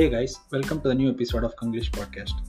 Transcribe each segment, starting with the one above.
Hey guys welcome to the new episode of Kanglish podcast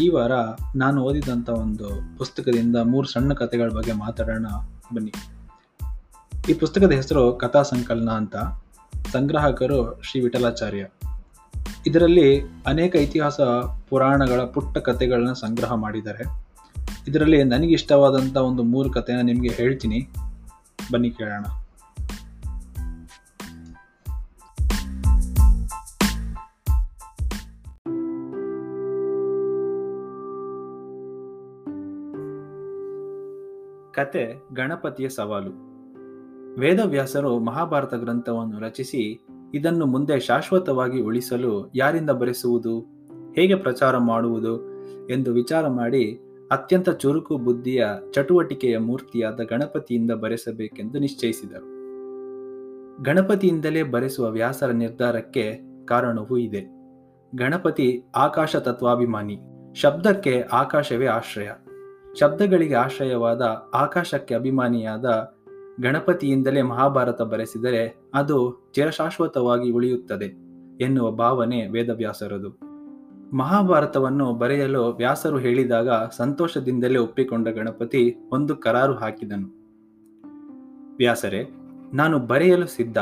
ಈ ವಾರ ನಾನು ಓದಿದಂಥ ಒಂದು ಪುಸ್ತಕದಿಂದ ಮೂರು ಸಣ್ಣ ಕಥೆಗಳ ಬಗ್ಗೆ ಮಾತಾಡೋಣ. ಬನ್ನಿ. ಈ ಪುಸ್ತಕದ ಹೆಸರು ಕಥಾ ಸಂಕಲನ ಅಂತ. ಸಂಗ್ರಾಹಕರು ಶ್ರೀ ವಿಠಲಾಚಾರ್ಯ. ಇದರಲ್ಲಿ ಅನೇಕ ಇತಿಹಾಸ ಪುರಾಣಗಳ ಪುಟ್ಟ ಕಥೆಗಳನ್ನ ಸಂಗ್ರಹ ಮಾಡಿದ್ದಾರೆ. ಇದರಲ್ಲಿ ನನಗಿಷ್ಟವಾದಂಥ ಒಂದು ಮೂರು ಕಥೆನ ನಿಮಗೆ ಹೇಳ್ತೀನಿ. ಬನ್ನಿ ಕೇಳೋಣ. ಕತೆ ಗಣಪತಿಯ ಸವಾಲು. ವೇದವ್ಯಾಸರು ಮಹಾಭಾರತ ಗ್ರಂಥವನ್ನು ರಚಿಸಿ ಇದನ್ನು ಮುಂದೆ ಶಾಶ್ವತವಾಗಿ ಉಳಿಸಲು ಯಾರಿಂದ ಬರೆಸುವುದು, ಹೇಗೆ ಪ್ರಚಾರ ಮಾಡುವುದು ಎಂದು ವಿಚಾರ ಮಾಡಿ ಅತ್ಯಂತ ಚುರುಕು ಬುದ್ಧಿಯ ಚಟುವಟಿಕೆಯ ಮೂರ್ತಿಯಾದ ಗಣಪತಿಯಿಂದ ಬರೆಸಬೇಕೆಂದು ನಿಶ್ಚಯಿಸಿದರು. ಗಣಪತಿಯಿಂದಲೇ ಬರೆಸುವ ವ್ಯಾಸರ ನಿರ್ಧಾರಕ್ಕೆ ಕಾರಣವೂ ಇದೆ. ಗಣಪತಿ ಆಕಾಶ ತತ್ವಾಭಿಮಾನಿ ಶಬ್ದಕ್ಕೆ ಆಕಾಶವೇ ಆಶ್ರಯ. ಶಬ್ದಗಳಿಗೆ ಆಶ್ರಯವಾದ ಆಕಾಶಕ್ಕೆ ಅಭಿಮಾನಿಯಾದ ಗಣಪತಿಯಿಂದಲೇ ಮಹಾಭಾರತ ಬರೆಸಿದರೆ ಅದು ಚಿರಶಾಶ್ವತವಾಗಿ ಉಳಿಯುತ್ತದೆ ಎನ್ನುವ ಭಾವನೆ ವೇದವ್ಯಾಸರದು. ಮಹಾಭಾರತವನ್ನು ಬರೆಯಲು ವ್ಯಾಸರು ಹೇಳಿದಾಗ ಸಂತೋಷದಿಂದಲೇ ಒಪ್ಪಿಕೊಂಡ ಗಣಪತಿ ಒಂದು ಕರಾರು ಹಾಕಿದನು. ವ್ಯಾಸರೇ, ನಾನು ಬರೆಯಲು ಸಿದ್ಧ,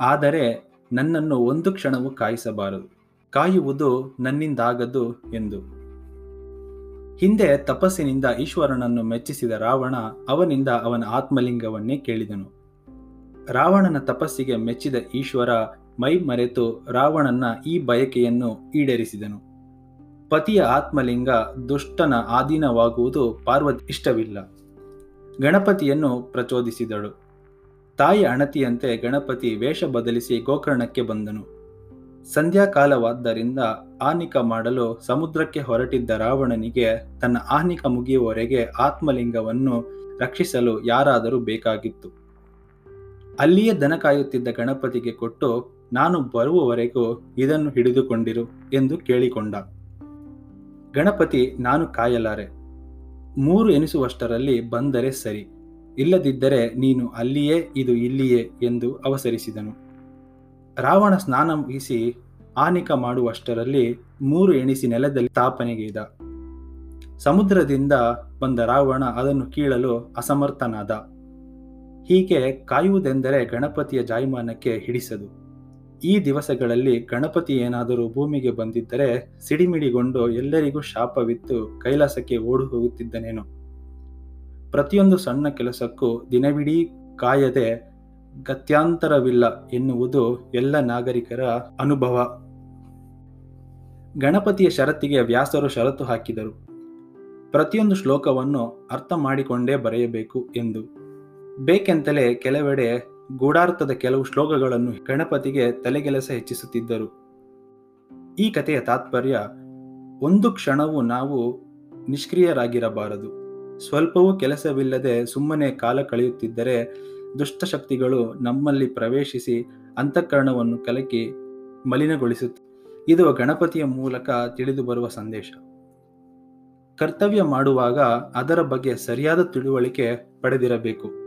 ಆದರೆ ನನ್ನನ್ನು ಒಂದು ಕ್ಷಣವೂ ಕಾಯಿಸಬಾರದು. ಕಾಯುವುದು ನನ್ನಿಂದಾಗದು ಎಂದು. ಹಿಂದೆ ತಪಸ್ಸಿನಿಂದ ಈಶ್ವರನನ್ನು ಮೆಚ್ಚಿಸಿದ ರಾವಣ ಅವನಿಂದ ಅವನ ಆತ್ಮಲಿಂಗವನ್ನೇ ಕೇಳಿದನು. ರಾವಣನ ತಪಸ್ಸಿಗೆ ಮೆಚ್ಚಿದ ಈಶ್ವರ ಮೈ ಮರೆತು ರಾವಣನ ಈ ಬಯಕೆಯನ್ನು ಈಡೇರಿಸಿದನು. ಪತಿಯ ಆತ್ಮಲಿಂಗ ದುಷ್ಟನ ಆಧೀನವಾಗುವುದು ಪಾರ್ವತಿ ಇಷ್ಟವಿಲ್ಲ. ಗಣಪತಿಯನ್ನು ಪ್ರಚೋದಿಸಿದಳು. ತಾಯಿ ಅಣತಿಯಂತೆ ಗಣಪತಿ ವೇಷ ಬದಲಿಸಿ ಗೋಕರ್ಣಕ್ಕೆ ಬಂದನು. ಸಂಧ್ಯಾಕಾಲವಾದ್ದರಿಂದ ಆನಿಕ ಮಾಡಲು ಸಮುದ್ರಕ್ಕೆ ಹೊರಟಿದ್ದ ರಾವಣನಿಗೆ ತನ್ನ ಆನಿಕ ಮುಗಿಯುವವರೆಗೆ ಆತ್ಮಲಿಂಗವನ್ನು ರಕ್ಷಿಸಲು ಯಾರಾದರೂ ಬೇಕಾಗಿತ್ತು. ಅಲ್ಲಿಯೇ ದನ ಕಾಯುತ್ತಿದ್ದ ಗಣಪತಿಗೆ ಕೊಟ್ಟು, ನಾನು ಬರುವವರೆಗೂ ಇದನ್ನು ಹಿಡಿದುಕೊಂಡಿರು ಎಂದು ಕೇಳಿಕೊಂಡ. ಗಣಪತಿ, ನಾನು ಕಾಯಲಾರೆ. ಮೂರು ಎನಿಸುವಷ್ಟರಲ್ಲಿ ಬಂದರೆ ಸರಿ. ಇಲ್ಲದಿದ್ದರೆ ನೀನು ಅಲ್ಲಿಯೇ, ಇದು ಇಲ್ಲಿಯೇ ಎಂದು ಅವಸರಿಸಿದನು. ರಾವಣ ಸ್ನಾನ ಮುಗಿಸಿ ಆನಿಕ ಮಾಡುವಷ್ಟರಲ್ಲಿ ಮೂರು ಎಣಿಸಿ ನೆಲದಲ್ಲಿ ತಾಪನೆಗೈದ ಸಮುದ್ರದಿಂದ ಬಂದ ರಾವಣ ಅದನ್ನು ಕೀಳಲು ಅಸಮರ್ಥನಾದ. ಹೀಗೆ ಕಾಯುವುದೆಂದರೆ ಗಣಪತಿಯ ಜಾಯಮಾನಕ್ಕೆ ಹಿಡಿಸದು. ಈ ದಿವಸಗಳಲ್ಲಿ ಗಣಪತಿ ಏನಾದರೂ ಭೂಮಿಗೆ ಬಂದಿದ್ದರೆ ಸಿಡಿಮಿಡಿಗೊಂಡು ಎಲ್ಲರಿಗೂ ಶಾಪವಿತ್ತು ಕೈಲಾಸಕ್ಕೆ ಓಡು ಹೋಗುತ್ತಿದ್ದನೇನು? ಪ್ರತಿಯೊಂದು ಸಣ್ಣ ಕೆಲಸಕ್ಕೂ ದಿನವಿಡೀ ಕಾಯದೆ ಗತ್ಯಾಂತರವಿಲ್ಲ ಎನ್ನುವುದು ಎಲ್ಲ ನಾಗರಿಕರ ಅನುಭವ. ಗಣಪತಿಯ ಷರತ್ತಿಗೆ ವ್ಯಾಸರು ಷರತ್ತು ಹಾಕಿದರು. ಪ್ರತಿಯೊಂದು ಶ್ಲೋಕವನ್ನು ಅರ್ಥ ಮಾಡಿಕೊಂಡೇ ಬರೆಯಬೇಕು ಎಂದು. ಬೇಕೆಂತಲೇ ಕೆಲವೆಡೆ ಗೂಢಾರ್ಥದ ಕೆಲವು ಶ್ಲೋಕಗಳನ್ನು ಗಣಪತಿಗೆ ತಲೆಗೆಲಸ ಹೆಚ್ಚಿಸುತ್ತಿದ್ದರು. ಈ ಕಥೆಯ ತಾತ್ಪರ್ಯ, ಒಂದು ಕ್ಷಣವೂ ನಾವು ನಿಷ್ಕ್ರಿಯರಾಗಿರಬಾರದು. ಸ್ವಲ್ಪವೂ ಕೆಲಸವಿಲ್ಲದೆ ಸುಮ್ಮನೆ ಕಾಲ ಕಳೆಯುತ್ತಿದ್ದರೆ ದುಷ್ಟಶಕ್ತಿಗಳು ನಮ್ಮಲ್ಲಿ ಪ್ರವೇಶಿಸಿ ಅಂತಃಕರಣವನ್ನು ಕಲಕಿ ಮಲಿನಗೊಳಿಸುತ್ತೆ, ಇದು ಗಣಪತಿಯ ಮೂಲಕ ತಿಳಿದು ಬರುವ ಸಂದೇಶ. ಕರ್ತವ್ಯ ಮಾಡುವಾಗ ಅದರ ಬಗ್ಗೆ ಸರಿಯಾದ ತಿಳುವಳಿಕೆ ಪಡೆದಿರಬೇಕು.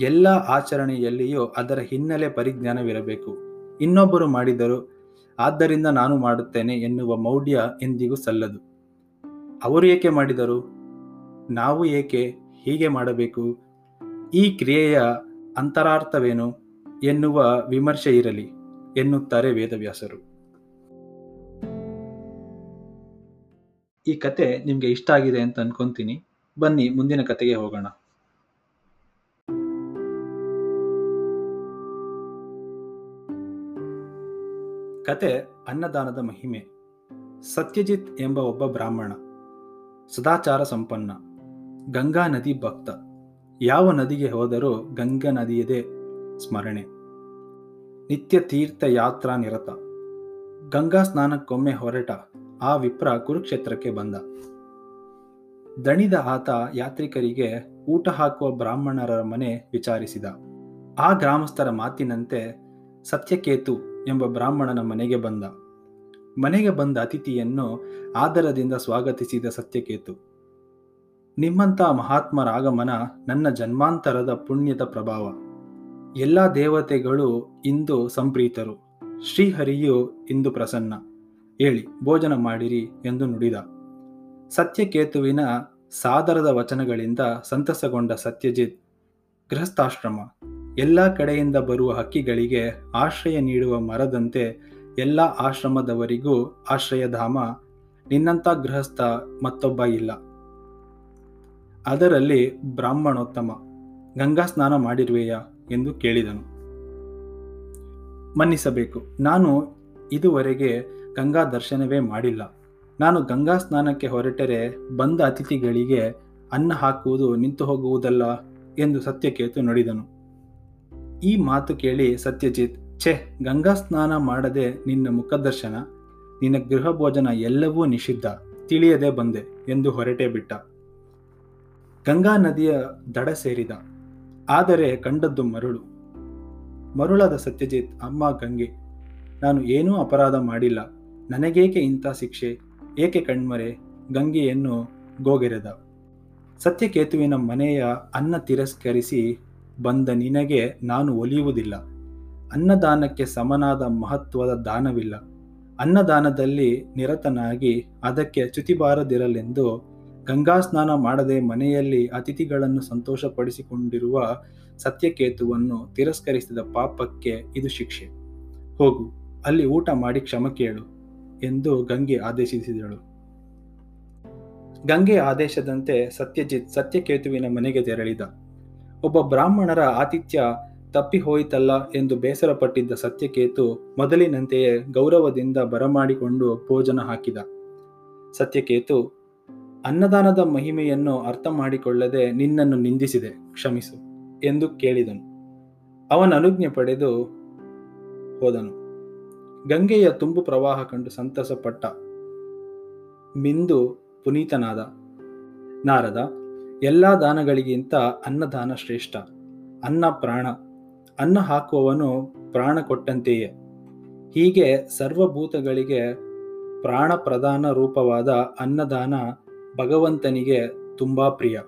ಎಲ್ಲ ಆಚರಣೆಯಲ್ಲಿಯೂ ಅದರ ಹಿನ್ನೆಲೆ ಪರಿಜ್ಞಾನವಿರಬೇಕು. ಇನ್ನೊಬ್ಬರು ಮಾಡಿದರು, ಆದ್ದರಿಂದ ನಾನು ಮಾಡುತ್ತೇನೆ ಎನ್ನುವ ಮೌಢ್ಯ ಎಂದಿಗೂ ಸಲ್ಲದು. ಅವರು ಏಕೆ ಮಾಡಿದರು? ನಾವು ಏಕೆ ಹೀಗೆ ಮಾಡಬೇಕು? ಈ ಕ್ರಿಯೆಯ ಅಂತರಾರ್ಥವೇನು ಎನ್ನುವ ವಿಮರ್ಶೆ ಇರಲಿ ಎನ್ನುತ್ತಾರೆ ವೇದವ್ಯಾಸರು. ಈ ಕತೆ ನಿಮಗೆ ಇಷ್ಟ ಆಗಿದೆ ಅಂತ ಅನ್ಕೊಂತೀನಿ. ಬನ್ನಿ, ಮುಂದಿನ ಕತೆಗೆ ಹೋಗೋಣ. ಕತೆ ಅನ್ನದಾನದ ಮಹಿಮೆ. ಸತ್ಯಜಿತ್ ಎಂಬ ಒಬ್ಬ ಬ್ರಾಹ್ಮಣ. ಸದಾಚಾರ ಸಂಪನ್ನ. ಗಂಗಾ ನದಿ ಭಕ್ತ. ಯಾವ ನದಿಗೆ ಹೋದರೂ ಗಂಗಾ ನದಿಯದೇ ಸ್ಮರಣೆ. ನಿತ್ಯ ತೀರ್ಥ ಯಾತ್ರಾ ನಿರತ. ಗಂಗಾ ಸ್ನಾನಕ್ಕೊಮ್ಮೆ ಹೊರಟ ಆ ವಿಪ್ರ ಕುರುಕ್ಷೇತ್ರಕ್ಕೆ ಬಂದ. ದಣಿದ ಆತ ಯಾತ್ರಿಕರಿಗೆ ಊಟ ಹಾಕುವ ಬ್ರಾಹ್ಮಣರ ಮನೆ ವಿಚಾರಿಸಿದ. ಆ ಗ್ರಾಮಸ್ಥರ ಮಾತಿನಂತೆ ಸತ್ಯಕೇತು ಎಂಬ ಬ್ರಾಹ್ಮಣನ ಮನೆಗೆ ಬಂದ. ಮನೆಗೆ ಬಂದ ಅತಿಥಿಯನ್ನು ಆದರದಿಂದ ಸ್ವಾಗತಿಸಿದ ಸತ್ಯಕೇತು. ನಿಮ್ಮಂಥ ಮಹಾತ್ಮರ ಆಗಮನ ನನ್ನ ಜನ್ಮಾಂತರದ ಪುಣ್ಯದ ಪ್ರಭಾವ. ಎಲ್ಲ ದೇವತೆಗಳು ಇಂದು ಸಂಪ್ರೀತರು. ಶ್ರೀಹರಿಯು ಇಂದು ಪ್ರಸನ್ನ. ಹೇಳಿ, ಭೋಜನ ಮಾಡಿರಿ ಎಂದು ನುಡಿದ. ಸತ್ಯಕೇತುವಿನ ಸಾದರದ ವಚನಗಳಿಂದ ಸಂತಸಗೊಂಡ ಸತ್ಯಜಿತ್, ಗೃಹಸ್ಥಾಶ್ರಮ. ಎಲ್ಲ ಕಡೆಯಿಂದ ಬರುವ ಹಕ್ಕಿಗಳಿಗೆ ಆಶ್ರಯ ನೀಡುವ ಮರದಂತೆ ಎಲ್ಲ ಆಶ್ರಮದವರಿಗೂ ಆಶ್ರಯಧಾಮ. ನಿನ್ನಂಥ ಗೃಹಸ್ಥ ಮತ್ತೊಬ್ಬ ಇಲ್ಲ. ಅದರಲ್ಲಿ ಬ್ರಾಹ್ಮಣೋತ್ತಮ, ಗಂಗಾ ಸ್ನಾನ ಮಾಡಿರುವೆಯಾ ಎಂದು ಕೇಳಿದನು. ಮನ್ನಿಸಬೇಕು, ನಾನು ಇದುವರೆಗೆ ಗಂಗಾ ದರ್ಶನವೇ ಮಾಡಿಲ್ಲ. ನಾನು ಗಂಗಾ ಸ್ನಾನಕ್ಕೆ ಹೊರಟರೆ ಬಂದ ಅತಿಥಿಗಳಿಗೆ ಅನ್ನ ಹಾಕುವುದು ನಿಂತು ಹೋಗುವುದಲ್ಲ ಎಂದು ಸತ್ಯಕೇತು ನುಡಿದನು. ಈ ಮಾತು ಕೇಳಿ ಸತ್ಯಜಿತ್, ಛೆ, ಗಂಗಾ ಸ್ನಾನ ಮಾಡದೆ ನಿನ್ನ ಮುಖದರ್ಶನ, ನಿನ್ನ ಗೃಹ ಭೋಜನ ಎಲ್ಲವೂ ನಿಷಿದ್ಧ, ತಿಳಿಯದೆ ಬಂದೆ ಎಂದು ಹೊರಟೇ ಬಿಟ್ಟ. ಗಂಗಾ ನದಿಯ ದಡ ಸೇರಿದ. ಆದರೆ ಕಂಡದ್ದು ಮರುಳು. ಮರುಳಾದ ಸತ್ಯಜಿತ್, ಅಮ್ಮ, ಗಂಗೆ, ನಾನು ಏನೂ ಅಪರಾಧ ಮಾಡಿಲ್ಲ. ನನಗೇಕೆ ಇಂಥ ಶಿಕ್ಷೆ? ಏಕೆ ಕಣ್ಮರೆ? ಗಂಗೆಯನ್ನು ಗೋಗೆರೆದ. ಸತ್ಯಕೇತುವಿನ ಮನೆಯ ಅನ್ನ ತಿರಸ್ಕರಿಸಿ ಬಂದ ನಿನಗೆ ನಾನು ಒಲಿಯುವುದಿಲ್ಲ. ಅನ್ನದಾನಕ್ಕೆ ಸಮನಾದ ಮಹತ್ವದ ದಾನವಿಲ್ಲ. ಅನ್ನದಾನದಲ್ಲಿ ನಿರತನಾಗಿ ಅದಕ್ಕೆ ಚ್ಯುತಿಬಾರದಿರಲೆಂದು ಗಂಗಾ ಸ್ನಾನ ಮಾಡದೆ ಮನೆಯಲ್ಲಿ ಅತಿಥಿಗಳನ್ನು ಸಂತೋಷಪಡಿಸಿಕೊಂಡಿರುವ ಸತ್ಯಕೇತುವನ್ನು ತಿರಸ್ಕರಿಸಿದ ಪಾಪಕ್ಕೆ ಇದು ಶಿಕ್ಷೆ. ಹೋಗು, ಅಲ್ಲಿ ಊಟ ಮಾಡಿ ಕ್ಷಮ ಕೇಳು ಎಂದು ಗಂಗೆ ಆದೇಶಿಸಿದಳು. ಗಂಗೆ ಆದೇಶದಂತೆ ಸತ್ಯಜಿತ್ ಸತ್ಯಕೇತುವಿನ ಮನೆಗೆ ತೆರಳಿದ. ಒಬ್ಬ ಬ್ರಾಹ್ಮಣರ ಆತಿಥ್ಯ ತಪ್ಪಿ ಹೋಯಿತಲ್ಲ ಎಂದು ಬೇಸರಪಟ್ಟಿದ್ದ ಸತ್ಯಕೇತು ಮೊದಲಿನಂತೆಯೇ ಗೌರವದಿಂದ ಬರಮಾಡಿಕೊಂಡು ಭೋಜನ ಹಾಕಿದ. ಸತ್ಯಕೇತು ಅನ್ನದಾನದ ಮಹಿಮೆಯನ್ನು ಅರ್ಥ ಮಾಡಿಕೊಳ್ಳದೆ ನಿನ್ನನ್ನು ನಿಂದಿಸಿದೆ, ಕ್ಷಮಿಸು ಎಂದು ಕೇಳಿದನು. ಅವನ ಅನುಜ್ಞೆ ಪಡೆದು ಹೋದನು. ಗಂಗೆಯ ತುಂಬು ಪ್ರವಾಹ ಕಂಡು ಸಂತಸಪಟ್ಟ ಮಿಂದು ಪುನೀತನಾದ ನಾರದ, ಎಲ್ಲ ದಾನಗಳಿಗಿಂತ ಅನ್ನದಾನ ಶ್ರೇಷ್ಠ, ಅನ್ನ ಪ್ರಾಣ, ಅನ್ನ ಹಾಕುವವನು ಪ್ರಾಣ ಕೊಟ್ಟಂತೆಯೇ. ಹೀಗೆ ಸರ್ವಭೂತಗಳಿಗೆ ಪ್ರಾಣ ಪ್ರಧಾನ ರೂಪವಾದ ಅನ್ನದಾನ ಭಗವಂತನಿಗೆ ತುಂಬಾ ಪ್ರಿಯ.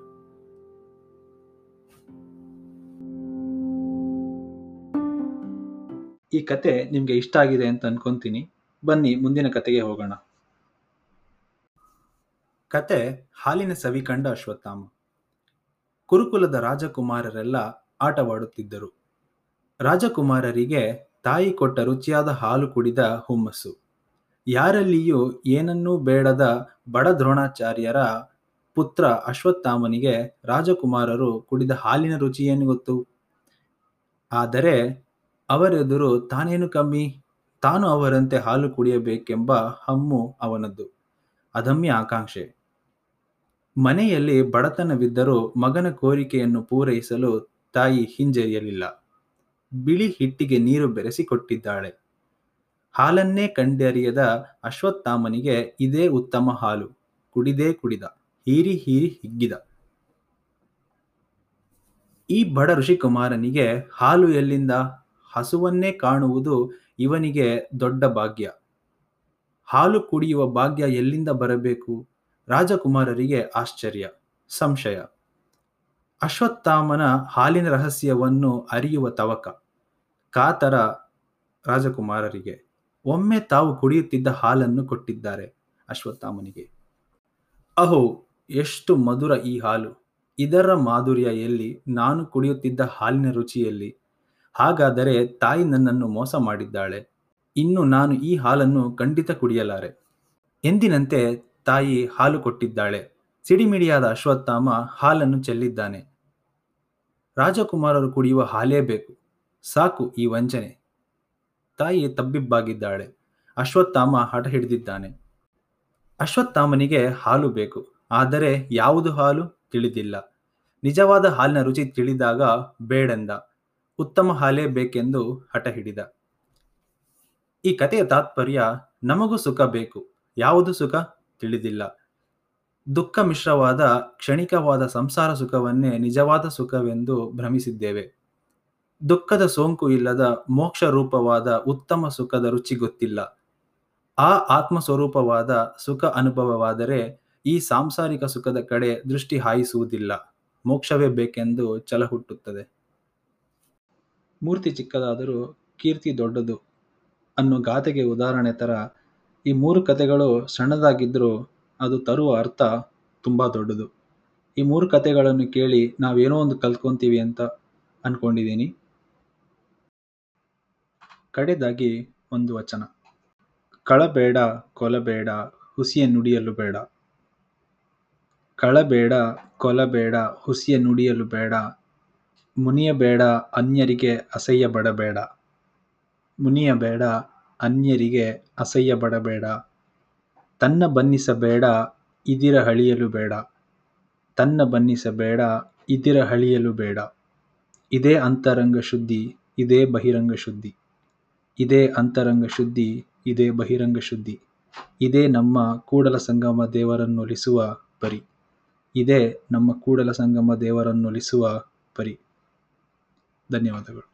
ಈ ಕತೆ ನಿಮಗೆ ಇಷ್ಟ ಆಗಿದೆ ಅಂತ ಅನ್ಕೊಂತೀನಿ. ಬನ್ನಿ, ಮುಂದಿನ ಕತೆಗೆ ಹೋಗೋಣ. ಕತೆ, ಹಾಲಿನ ಸವಿ ಕಂಡ ಅಶ್ವತ್ಥಾಮ. ಕುರುಕುಲದ ರಾಜಕುಮಾರರೆಲ್ಲ ಆಟವಾಡುತ್ತಿದ್ದರು. ರಾಜಕುಮಾರರಿಗೆ ತಾಯಿ ಕೊಟ್ಟ ರುಚಿಯಾದ ಹಾಲು ಕುಡಿದ ಹುಮ್ಮಸ್ಸು. ಯಾರಲ್ಲಿಯೂ ಏನನ್ನೂ ಬೇಡದ ಬಡ ದ್ರೋಣಾಚಾರ್ಯರ ಪುತ್ರ ಅಶ್ವತ್ಥಾಮನಿಗೆ ರಾಜಕುಮಾರರು ಕುಡಿದ ಹಾಲಿನ ರುಚಿ ಏನು ಗೊತ್ತು? ಆದರೆ ಅವರೆದುರು ತಾನೇನು ಕಮ್ಮಿ? ತಾನು ಅವರಂತೆ ಹಾಲು ಕುಡಿಯಬೇಕೆಂಬ ಹಮ್ಮು ಅವನದ್ದು. ಅದಮ್ಯ ಆಕಾಂಕ್ಷೆ. ಮನೆಯಲ್ಲಿ ಬಡತನವಿದ್ದರೂ ಮಗನ ಕೋರಿಕೆಯನ್ನು ಪೂರೈಸಲು ತಾಯಿ ಹಿಂಜರಿಯಲಿಲ್ಲ. ಬಿಳಿ ಹಿಟ್ಟಿಗೆ ನೀರು ಬೆರೆಸಿಕೊಟ್ಟಿದ್ದಾಳೆ. ಹಾಲನ್ನೇ ಕಂಡರಿಯದ ಅಶ್ವತ್ಥಾಮನಿಗೆ ಇದೇ ಉತ್ತಮ ಹಾಲು. ಕುಡಿದೇ ಕುಡಿದ. ಹೀರಿ ಹೀರಿ ಹಿಗ್ಗಿದ. ಈ ಬಡ ಋಷಿಕುಮಾರನಿಗೆ ಹಾಲು ಎಲ್ಲಿಂದ? ಹಸುವನ್ನೇ ಕಾಣುವುದು ಇವನಿಗೆ ದೊಡ್ಡ ಭಾಗ್ಯ. ಹಾಲು ಕುಡಿಯುವ ಭಾಗ್ಯ ಎಲ್ಲಿಂದ ಬರಬೇಕು? ರಾಜಕುಮಾರರಿಗೆ ಆಶ್ಚರ್ಯ, ಸಂಶಯ. ಅಶ್ವತ್ಥಾಮನ ಹಾಲಿನ ರಹಸ್ಯವನ್ನು ಅರಿಯುವ ತವಕ, ಕಾತರ ರಾಜಕುಮಾರರಿಗೆ. ಒಮ್ಮೆ ತಾವು ಕುಡಿಯುತ್ತಿದ್ದ ಹಾಲನ್ನು ಕೊಟ್ಟಿದ್ದಾರೆ ಅಶ್ವತ್ಥಾಮನಿಗೆ. ಅಹೋ, ಎಷ್ಟು ಮಧುರ ಈ ಹಾಲು. ಇದರ ಮಾಧುರ್ಯ ಎಲ್ಲಿ? ನಾನು ಕುಡಿಯುತ್ತಿದ್ದ ಹಾಲಿನ ರುಚಿಯಲ್ಲಿ ಹಾಗಾದರೆ ತಾಯಿ ನನ್ನನ್ನು ಮೋಸ ಮಾಡಿದ್ದಾಳೆ. ಇನ್ನು ನಾನು ಈ ಹಾಲನ್ನು ಖಂಡಿತ ಕುಡಿಯಲಾರೆ. ಎಂದಿನಂತೆ ತಾಯಿ ಹಾಲು ಕೊಟ್ಟಿದ್ದಾಳೆ. ಸಿಡಿಮಿಡಿಯಾದ ಅಶ್ವತ್ಥಾಮ ಹಾಲನ್ನು ಚೆಲ್ಲಿದ್ದಾನೆ. ರಾಜಕುಮಾರರು ಕುಡಿಯುವ ಹಾಲೇ ಬೇಕು. ಸಾಕು ಈ ವಂಚನೆ. ತಾಯಿ ತಬ್ಬಿಬ್ಬಾಗಿದ್ದಾಳೆ. ಅಶ್ವತ್ಥಾಮ ಹಠ ಹಿಡಿದಿದ್ದಾನೆ. ಅಶ್ವತ್ಥಾಮನಿಗೆ ಹಾಲು ಬೇಕು. ಆದರೆ ಯಾವುದು ಹಾಲು? ತಿಳಿದಿಲ್ಲ. ನಿಜವಾದ ಹಾಲಿನ ರುಚಿ ತಿಳಿದಾಗ ಬೇಡೆಂದ ಉತ್ತಮ ಹಾಲೇ ಬೇಕೆಂದು ಹಠ ಹಿಡಿದ. ಈ ಕಥೆಯ ತಾತ್ಪರ್ಯ ನಮಗೂ ಸುಖ ಬೇಕು. ಯಾವುದು ಸುಖ? ತಿಳಿದಿಲ್ಲ. ದುಃಖ ಮಿಶ್ರವಾದ ಕ್ಷಣಿಕವಾದ ಸಂಸಾರ ಸುಖವನ್ನೇ ನಿಜವಾದ ಸುಖವೆಂದು ಭ್ರಮಿಸಿದ್ದೇವೆ. ದುಃಖದ ಸೋಂಕು ಇಲ್ಲದ ಮೋಕ್ಷ ರೂಪವಾದ ಉತ್ತಮ ಸುಖದ ರುಚಿ ಗೊತ್ತಿಲ್ಲ. ಆ ಆತ್ಮ ಸ್ವರೂಪವಾದ ಸುಖ ಅನುಭವವಾದರೆ ಈ ಸಾಂಸಾರಿಕ ಸುಖದ ಕಡೆ ದೃಷ್ಟಿ ಹಾಯಿಸುವುದಿಲ್ಲ. ಮೋಕ್ಷವೇ ಬೇಕೆಂದು ಛಲ ಹುಟ್ಟುತ್ತದೆ ಮೂರ್ತಿ ಚಿಕ್ಕದಾದರೂ ಕೀರ್ತಿ ದೊಡ್ಡದು ಅನ್ನೋ ಗಾತೆಗೆ ಉದಾಹರಣೆ ಥರ ಈ ಮೂರು ಕಥೆಗಳು ಸಣ್ಣದಾಗಿದ್ದರೂ ಅದು ತರುವ ಅರ್ಥ ತುಂಬ ದೊಡ್ಡದು. ಈ ಮೂರು ಕಥೆಗಳನ್ನು ಕೇಳಿ ನಾವೇನೋ ಒಂದು ಕಲ್ತ್ಕೊತೀವಿ ಅಂತ ಅಂದ್ಕೊಂಡಿದ್ದೀನಿ ಕಡೆದಾಗಿ ಒಂದು ವಚನ. ಕಳಬೇಡ, ಕೊಲಬೇಡ, ಹುಸಿಯ ನುಡಿಯಲು ಬೇಡ. ಕಳಬೇಡ, ಕೊಲಬೇಡ, ಹುಸಿಯ ನುಡಿಯಲು ಬೇಡ. ಮುನಿಯಬೇಡ, ಅನ್ಯರಿಗೆ ಅಸಹ್ಯ ಬಡಬೇಡ ಮುನಿಯಬೇಡ, ಅನ್ಯರಿಗೆ ಅಸಹ್ಯ ಬಡಬೇಡ ತನ್ನ ಬನ್ನಿಸಬೇಡ, ಇದಿರ ಹಳಿಯಲು ಬೇಡ. ತನ್ನ ಬನ್ನಿಸಬೇಡ, ಇದಿರ ಹಳಿಯಲು ಬೇಡ. ಇದೇ ಅಂತರಂಗ ಶುದ್ಧಿ, ಇದೇ ಬಹಿರಂಗ ಶುದ್ಧಿ. ಇದೇ ಅಂತರಂಗ ಶುದ್ಧಿ, ಇದೇ ಬಹಿರಂಗ ಶುದ್ಧಿ, ಇದೇ ನಮ್ಮ ಕೂಡಲ ಸಂಗಮ ದೇವರನ್ನೊಲಿಸುವ ಪರಿ, ಇದೇ ನಮ್ಮ ಕೂಡಲ ಸಂಗಮ ದೇವರನ್ನೊಲಿಸುವ ಪರಿ. ಧನ್ಯವಾದಗಳು.